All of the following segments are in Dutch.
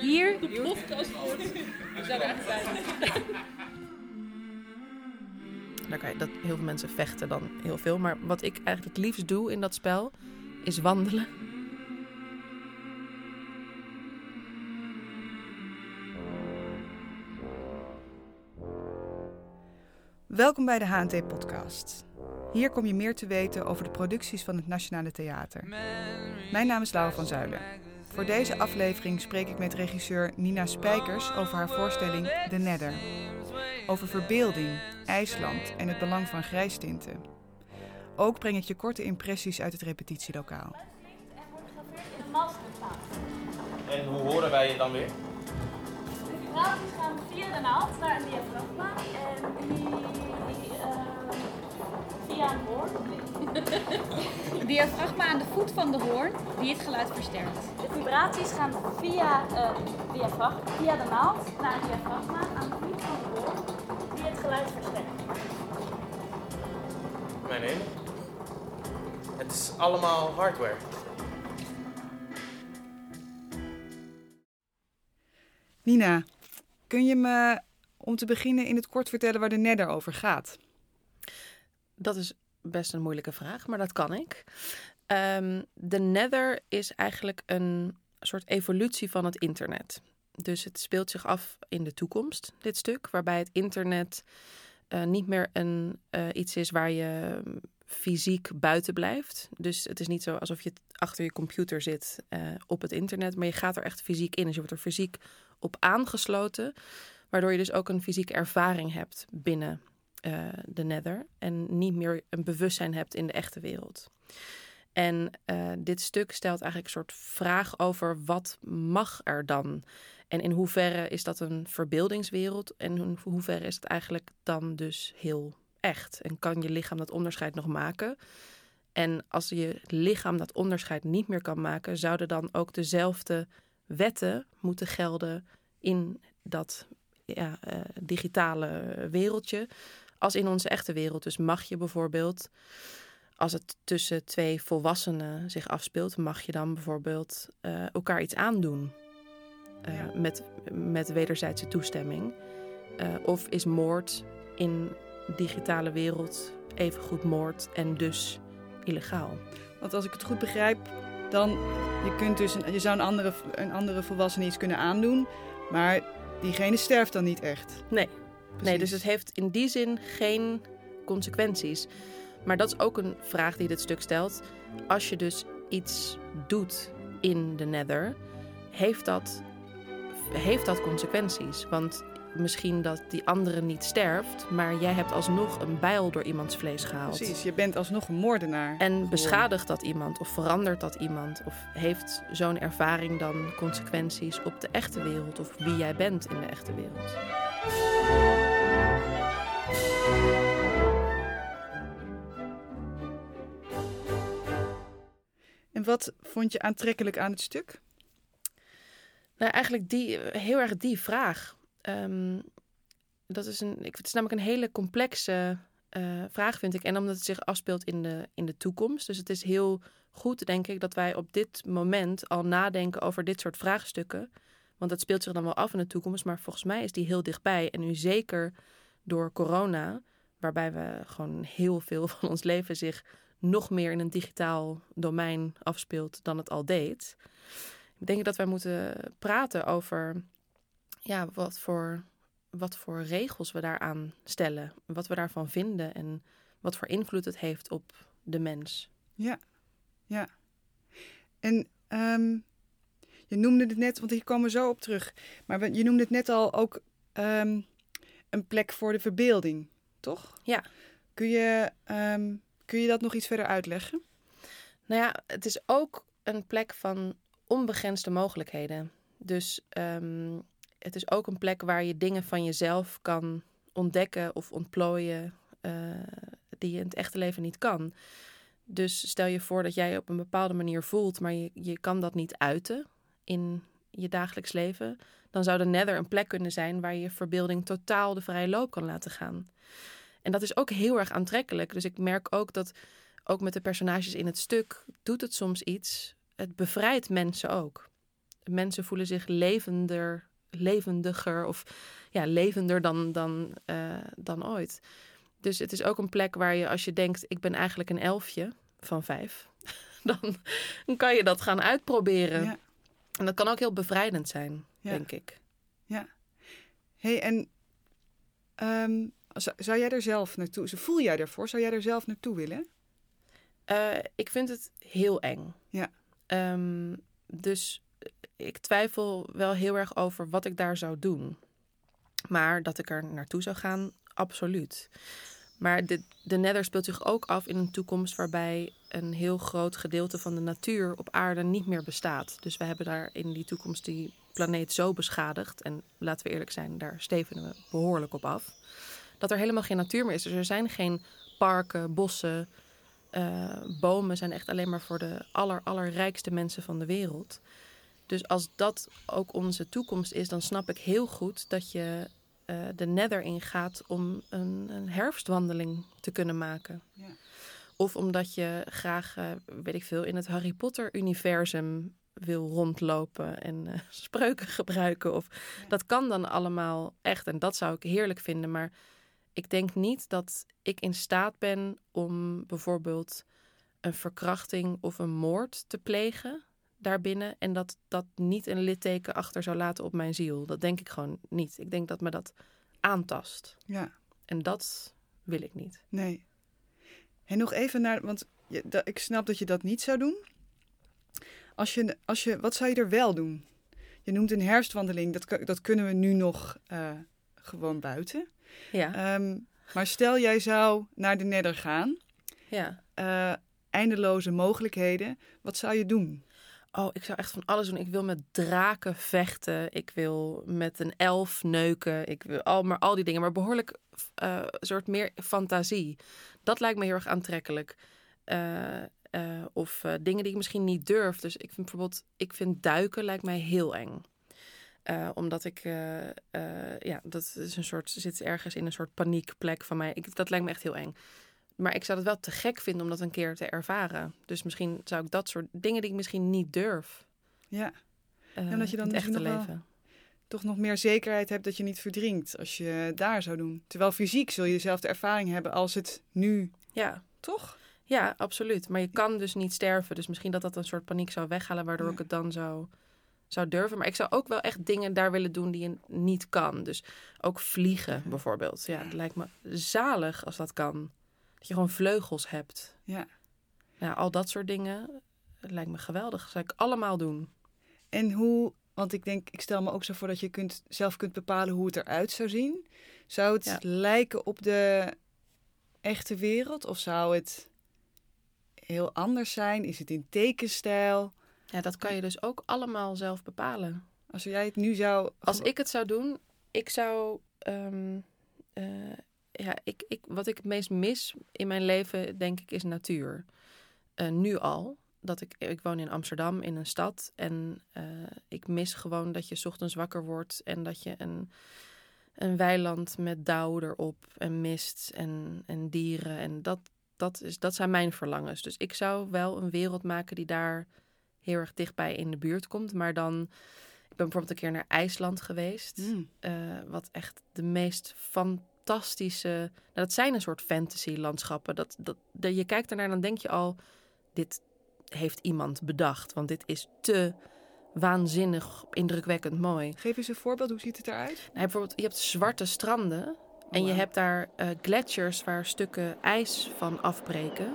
Hier. De podcast wordt. We zijn er echt bij. Dan kan je, dat, heel veel mensen vechten dan heel veel. Maar wat ik eigenlijk het liefst doe in dat spel, is wandelen. Welkom bij de HNT-podcast. Hier kom je meer te weten over de producties van het Nationale Theater. Mijn naam is Laura van Zuilen. Voor deze aflevering spreek ik met regisseur Nina Spijkers over haar voorstelling De Nether. Over verbeelding, IJsland en het belang van grijstinten. Ook breng ik je korte impressies uit het repetitielokaal. En hoe horen wij je dan weer? De gaan via de naald naar een diafragma en die eh, via een hoorn. Diafragma aan de voet van de hoorn die het geluid versterkt. De vibraties gaan via, eh diafragma, via de naald naar een diafragma aan de voet van de hoorn die het geluid versterkt. Mijn hemel. Het is allemaal hardware. Nina, kun je me om te beginnen in het kort vertellen waar de Nether over gaat? Dat is best een moeilijke vraag, maar dat kan ik. Ehm, de Nether is eigenlijk een soort evolutie van het internet. Dus het speelt zich af in de toekomst, dit stuk, waarbij het internet eh, niet meer een, eh, iets is waar je mm, fysiek buiten blijft. Dus het is niet zo alsof je achter je computer zit eh, op het internet, maar je gaat er echt fysiek in. Dus je wordt er fysiek op aangesloten, waardoor je dus ook een fysieke ervaring hebt binnen eh, de nether en niet meer een bewustzijn hebt in de echte wereld. En eh, dit stuk stelt eigenlijk een soort vraag over wat mag er dan? En in hoeverre is dat een verbeeldingswereld en in hoeverre is het eigenlijk dan dus heel echt? En kan je lichaam dat onderscheid nog maken? En als je lichaam dat onderscheid niet meer kan maken, zouden dan ook dezelfde wetten moeten gelden in dat ja, eh, digitale wereldje als in onze echte wereld. Dus mag je bijvoorbeeld, als het tussen twee volwassenen zich afspeelt, mag je dan bijvoorbeeld eh, elkaar iets aandoen eh, Ja. met, met wederzijdse toestemming? Eh, of is moord in digitale wereld evengoed moord en dus illegaal? Want als ik het goed begrijp, dan je kunt dus een, je zou een andere, een andere volwassene iets kunnen aandoen, maar diegene sterft dan niet echt. Nee. Nee, dus het heeft in die zin geen consequenties. Maar dat is ook een vraag die dit stuk stelt. Als je dus iets doet in de nether, heeft dat, heeft dat consequenties? Want misschien dat die andere niet sterft, maar jij hebt alsnog een bijl door iemands vlees gehaald. Precies, je bent alsnog een moordenaar. En geworden. beschadigt dat iemand of verandert dat iemand? Of heeft zo'n ervaring dan consequenties op de echte wereld of wie jij bent in de echte wereld? Wat vond je aantrekkelijk aan het stuk? Nou, eigenlijk die, heel erg die vraag. Ehm, dat is een, ik, het is namelijk een hele complexe eh, vraag, vind ik. En omdat het zich afspeelt in de, in de toekomst. Dus het is heel goed, denk ik, dat wij op dit moment al nadenken over dit soort vraagstukken. Want het speelt zich dan wel af in de toekomst, maar volgens mij is die heel dichtbij. En nu zeker door corona, waarbij we gewoon heel veel van ons leven zich nog meer in een digitaal domein afspeelt dan het al deed. Ik denk dat wij moeten praten over ja, wat, voor, wat voor regels we daaraan stellen. Wat we daarvan vinden en wat voor invloed het heeft op de mens. Ja, ja. En ehm, je noemde het net, want hier komen we zo op terug. Maar je noemde het net al ook ehm, een plek voor de verbeelding, toch? Ja. Kun je, ehm, kun je dat nog iets verder uitleggen? Nou ja, het is ook een plek van onbegrensde mogelijkheden. Dus ehm, het is ook een plek waar je dingen van jezelf kan ontdekken of ontplooien eh, die je in het echte leven niet kan. Dus stel je voor dat jij op een bepaalde manier voelt, maar je, je kan dat niet uiten in je dagelijks leven. Dan zou de nether een plek kunnen zijn waar je verbeelding totaal de vrije loop kan laten gaan. En dat is ook heel erg aantrekkelijk. Dus ik merk ook dat ook met de personages in het stuk doet het soms iets. Het bevrijdt mensen ook. mensen voelen zich levender, levendiger of ja, levender dan, dan, eh, dan ooit. Dus het is ook een plek waar je, als je denkt, ik ben eigenlijk een elfje van vijf, dan, dan kan je dat gaan uitproberen. Ja. En dat kan ook heel bevrijdend zijn, Ja. denk ik. hey, en ehm, zou, jij er zelf naartoe... Voel jij ervoor? Zou jij er zelf naartoe willen? Eh, ik vind het heel eng. Ja. Ehm, dus ik twijfel wel heel erg over wat ik daar zou doen. Maar dat ik er naartoe zou gaan, absoluut. Maar de, de Nether speelt zich ook af in een toekomst waarbij een heel groot gedeelte van de natuur op aarde niet meer bestaat. Dus we hebben daar in die toekomst die planeet zo beschadigd. En laten we eerlijk zijn, daar stevenen we behoorlijk op af. Dat er helemaal geen natuur meer is. Dus er zijn geen parken, bossen, eh, bomen zijn echt alleen maar voor de aller, allerrijkste mensen van de wereld. Dus als dat ook onze toekomst is, dan snap ik heel goed dat je eh, de nether ingaat om een, een herfstwandeling te kunnen maken. Ja. Of omdat je graag, eh, weet ik veel, in het Harry Potter-universum wil rondlopen en spreuken gebruiken. Of, Dat kan dan allemaal echt en dat zou ik heerlijk vinden. Maar ik denk niet dat ik in staat ben om bijvoorbeeld een verkrachting of een moord te plegen daarbinnen. En dat dat niet een litteken achter zou laten op mijn ziel. Dat denk ik gewoon niet. Ik denk dat me dat aantast. Ja, En dat wil ik niet. nee. En nog even naar... Want je, ik snap dat je dat niet zou doen. Als je, als je, wat zou je er wel doen? Je noemt een herfstwandeling. Dat, dat kunnen we nu nog eh, gewoon buiten. Ja, Ehm, maar stel jij zou naar de Nether gaan. ja. eh, eindeloze mogelijkheden. Wat zou je doen? Oh, ik zou echt van alles doen. Ik wil met draken vechten. Ik wil met een elf neuken. Ik wil al, maar al die dingen. Maar behoorlijk eh, soort meer fantasie. Dat lijkt me heel erg aantrekkelijk. Eh, of dingen die ik misschien niet durf. Dus ik vind bijvoorbeeld, ik vind duiken lijkt mij heel eng. Eh, omdat ik, eh, eh, ja, dat is een soort, zit ergens in een soort paniekplek van mij. Ik, dat lijkt me echt heel eng. Maar ik zou het wel te gek vinden om dat een keer te ervaren. Dus misschien zou ik dat soort dingen die ik misschien niet durf. Ja, eh, omdat je dan wel- leven. toch nog meer zekerheid hebt dat je niet verdrinkt als je daar zou doen. Terwijl fysiek zul je dezelfde ervaring hebben als het nu, Ja, toch? ja, absoluut. Maar je kan dus niet sterven. Dus misschien dat dat een soort paniek zou weghalen, waardoor Ja. ik het dan zou, zou durven. Maar ik zou ook wel echt dingen daar willen doen die je niet kan. Dus ook vliegen bijvoorbeeld. Ja, het lijkt me zalig als dat kan. Dat je gewoon vleugels hebt. Ja. Nou, al dat soort dingen het lijkt me geweldig. Dat zou ik allemaal doen. En hoe, want ik denk, ik stel me ook zo voor dat je kunt, zelf kunt bepalen hoe het eruit zou zien. Zou het Ja. lijken op de echte wereld of zou het heel anders zijn? Is het in tekenstijl? Ja, dat kan je dus ook allemaal zelf bepalen. Als jij het nu zou... Als ik het zou doen, ik zou. ehm, eh, ja, ik, ik, wat ik het meest mis in mijn leven, denk ik, is natuur. Eh, nu al. Dat ik, ik woon in Amsterdam, in een stad. En eh, ik mis gewoon dat je 's ochtends wakker wordt en dat je een, een weiland met dauw erop en mist en, en dieren. En dat, dat, is, dat zijn mijn verlangens. Dus ik zou wel een wereld maken die daar heel erg dichtbij in de buurt komt. Maar dan. Ik ben bijvoorbeeld een keer naar IJsland geweest. Hmm. eh, wat echt de meest fantastische. Nou, dat zijn een soort fantasy landschappen. Dat, dat, dat, je kijkt ernaar en dan denk je al. Dit heeft iemand bedacht. Want dit is te waanzinnig indrukwekkend mooi. Geef eens een voorbeeld, hoe ziet het eruit? Nou, bijvoorbeeld, je hebt zwarte stranden. En je hebt daar eh, gletsjers waar stukken ijs van afbreken.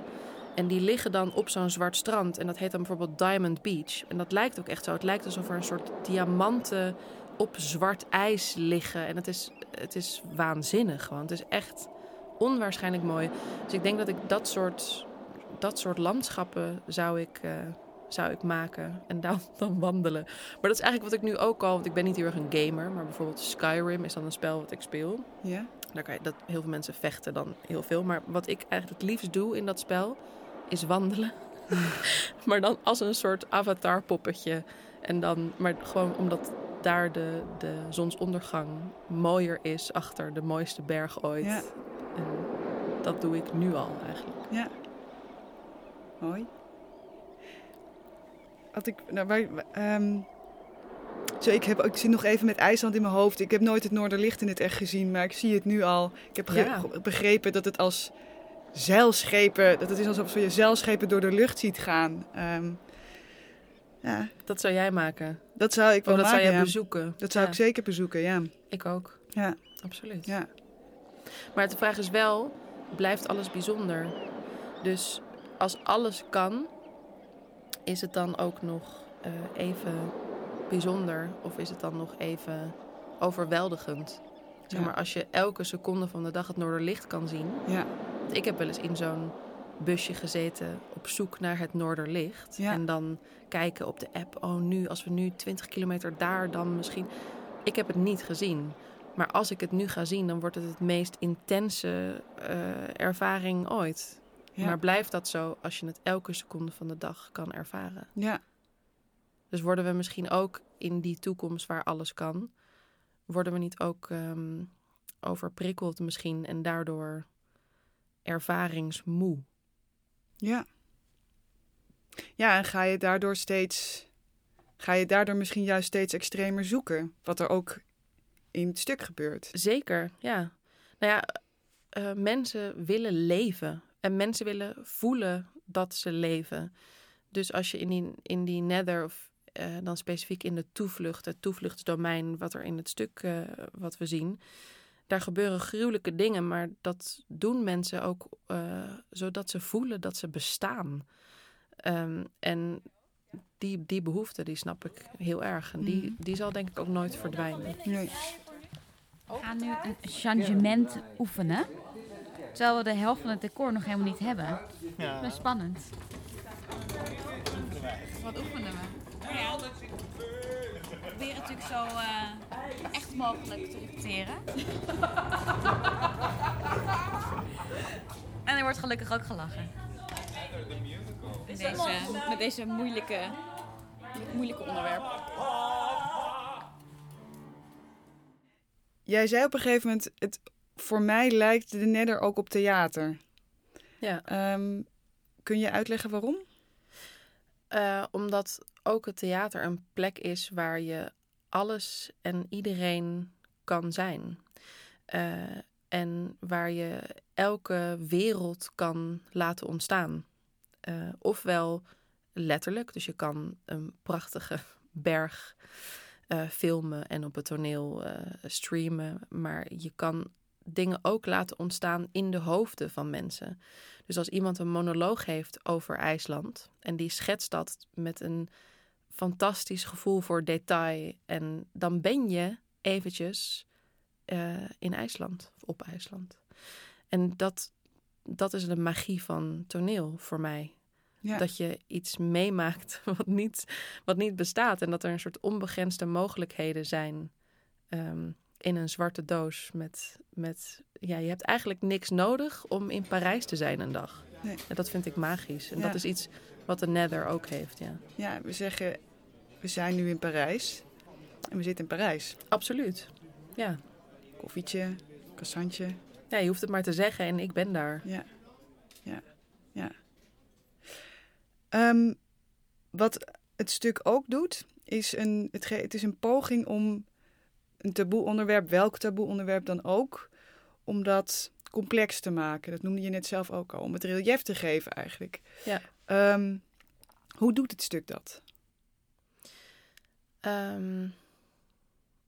En die liggen dan op zo'n zwart strand. En dat heet dan bijvoorbeeld Diamond Beach. En dat lijkt ook echt zo. Het lijkt alsof er een soort diamanten op zwart ijs liggen. En het is, het is waanzinnig gewoon. Het is echt onwaarschijnlijk mooi. Dus ik denk dat ik dat soort, dat soort landschappen zou ik, eh, zou ik maken. En dan, dan wandelen. Maar dat is eigenlijk wat ik nu ook al... Want ik ben niet heel erg een gamer. Maar bijvoorbeeld Skyrim is dan een spel wat ik speel. Ja? Daar kan je, dat, heel veel mensen vechten dan heel veel. Maar wat ik eigenlijk het liefst doe in dat spel, is wandelen. maar dan als een soort avatar-poppetje. En dan, maar gewoon omdat daar de, de zonsondergang mooier is achter de mooiste berg ooit. Ja. En dat doe ik nu al eigenlijk. Ja. Mooi. Wat ik, nou, wij, ehm, Zo, ik, heb, ik zit nog even met IJsland in mijn hoofd. Ik heb nooit het Noorderlicht in het echt gezien, maar ik zie het nu al. Ik heb Ja. begrepen dat het als zeilschepen, dat het is alsof je zeilschepen door de lucht ziet gaan. Ehm, ja, Dat zou jij maken. dat zou ik wel dat maken. zou jij ja. bezoeken. Dat zou Ja, ik zeker bezoeken, ja. Ik ook. Ja, Absoluut. ja. Maar de vraag is wel, blijft alles bijzonder? Dus als alles kan, is het dan ook nog eh, even bijzonder? Of is het dan nog even overweldigend? Zeg maar, als je elke seconde van de dag het Noorderlicht kan zien. ja. Ik heb wel eens in zo'n busje gezeten op zoek naar het Noorderlicht. Ja. En dan kijken op de app, oh nu, als we nu 20 kilometer daar dan misschien... Ik heb het niet gezien. Maar als ik het nu ga zien, dan wordt het het meest intense eh, ervaring ooit. Ja. Maar blijft dat zo als je het elke seconde van de dag kan ervaren? ja. Dus worden we misschien ook in die toekomst waar alles kan, worden we niet ook ehm, overprikkeld misschien en daardoor ervaringsmoe? Ja. Ja, en ga je daardoor steeds. Ga je daardoor misschien juist steeds extremer zoeken? Wat er ook in het stuk gebeurt. Zeker, ja. Nou ja, eh, mensen willen leven en mensen willen voelen dat ze leven. Dus als je in die, in die nether, of eh, dan specifiek in de toevlucht, het toevluchtsdomein, wat er in het stuk eh, wat we zien, daar gebeuren gruwelijke dingen, maar dat doen mensen ook eh, zodat ze voelen dat ze bestaan. Ehm, en die, die behoefte, die snap ik heel erg. En die, die zal denk ik ook nooit verdwijnen. Nee. We gaan nu een changement oefenen. Terwijl we de helft van het decor nog helemaal niet hebben. Ja. Dat is spannend. Wat oefenen we? Ja. Proberen natuurlijk zo eh, echt mogelijk te repeteren. en er wordt gelukkig ook gelachen. Met deze, met deze moeilijke, moeilijke onderwerp. Jij zei op een gegeven moment: het, voor mij lijkt de Nether ook op theater. Ja. Ehm, kun je uitleggen waarom? Eh, omdat ook het theater een plek is waar je alles en iedereen kan zijn. Eh, en waar je elke wereld kan laten ontstaan. Eh, ofwel letterlijk, dus je kan een prachtige berg filmen en op het toneel streamen. Maar je kan dingen ook laten ontstaan in de hoofden van mensen. Dus als iemand een monoloog heeft over IJsland en die schetst dat met een fantastisch gevoel voor detail, en dan ben je eventjes eh, in IJsland of op IJsland. En dat, dat is de magie van toneel voor mij. Ja. Dat je iets meemaakt wat niet, wat niet bestaat en dat er een soort onbegrensde mogelijkheden zijn. ehm, in een zwarte doos met, met... Ja, je hebt eigenlijk niks nodig om in Parijs te zijn een dag. Nee. En dat vind ik magisch. En Ja. dat is iets wat de Nether ook heeft, ja. Ja, we zeggen: we zijn nu in Parijs. En we zitten in Parijs. Absoluut. Ja. Koffietje, croissantje. ja, je hoeft het maar te zeggen en ik ben daar. Ja, ja, ja. Ehm, wat het stuk ook doet, is een, het, ge- het is een poging om een taboe onderwerp, welk taboe onderwerp dan ook, om dat complex te maken. Dat noemde je net zelf ook al, om het relief te geven eigenlijk. Ja. Ehm, hoe doet het stuk dat? Ehm,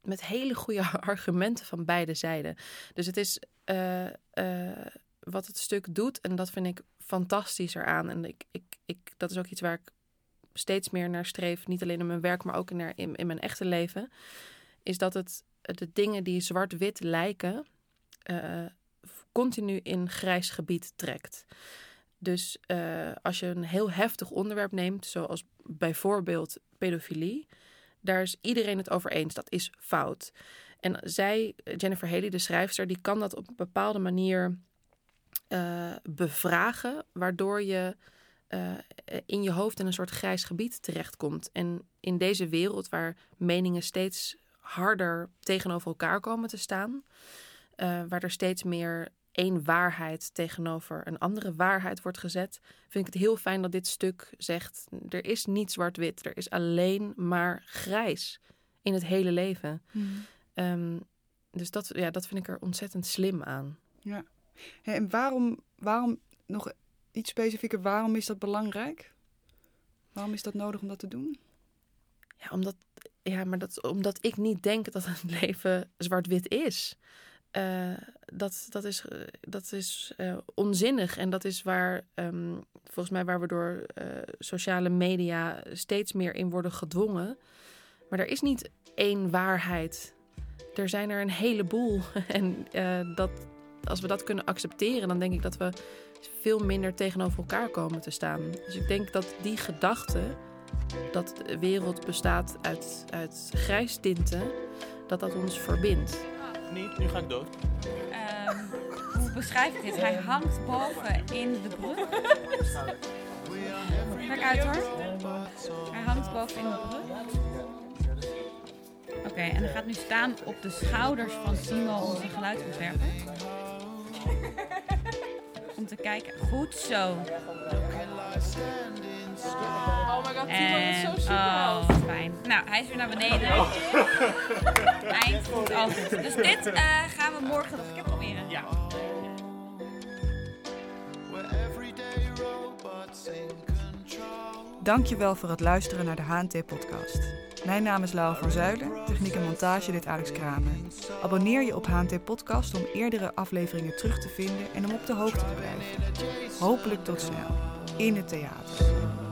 met hele goede argumenten van beide zijden. Dus het is eh, eh, wat het stuk doet, en dat vind ik fantastisch eraan. En ik, ik, ik, dat is ook iets waar ik steeds meer naar streef, niet alleen in mijn werk, maar ook in, naar- in, in mijn echte leven. Is dat het de dingen die zwart-wit lijken, eh, continu in grijs gebied trekt. Dus eh, als je een heel heftig onderwerp neemt, zoals bijvoorbeeld pedofilie, daar is iedereen het over eens. Dat is fout. En zij, Jennifer Haley, de schrijfster, die kan dat op een bepaalde manier eh, bevragen, waardoor je in je hoofd in een soort grijs gebied terechtkomt. En in deze wereld waar meningen steeds harder tegenover elkaar komen te staan, eh, waar er steeds meer één waarheid tegenover een andere waarheid wordt gezet, vind ik het heel fijn dat dit stuk zegt: er is niet zwart-wit, er is alleen maar grijs in het hele leven. Ehm, dus dat, ja, dat vind ik er ontzettend slim aan. Hè, en waarom, waarom, nog iets specifieker, waarom is dat belangrijk? Waarom is dat nodig om dat te doen? Ja, omdat, ja maar dat, omdat ik niet denk dat het leven zwart-wit is. Eh, dat, dat is, eh, dat is eh, onzinnig. En dat is waar, ehm, volgens mij, waar we door sociale media steeds meer in worden gedwongen. Maar er is niet één waarheid. Er zijn er een heleboel. en dat, als we dat kunnen accepteren, dan denk ik dat we veel minder tegenover elkaar komen te staan. Dus ik denk dat die gedachte, dat de wereld bestaat uit, uit grijstinten, dat dat ons verbindt. Niet, nu ga ik dood. Ehm, hoe beschrijf ik dit? Hij hangt boven in de brug. Kijk uit hoor. Hij hangt boven in de brug. Oké, en hij gaat nu staan op de schouders van Simo, onze geluidsontwerper. Om te kijken. Goed zo. Oh my god, Timo is zo super. oh, fijn. Nou, hij is weer naar beneden. Eind goed, al goed. Dus dit eh, gaan we morgen nog een keer proberen. Ja. Dankjewel voor het luisteren naar de HNT-podcast. Mijn naam is Laura van Zuilen, techniek en montage dit Alex Kramer. Abonneer je op HNT Podcast om eerdere afleveringen terug te vinden en om op de hoogte te blijven. Hopelijk tot snel, in het theater.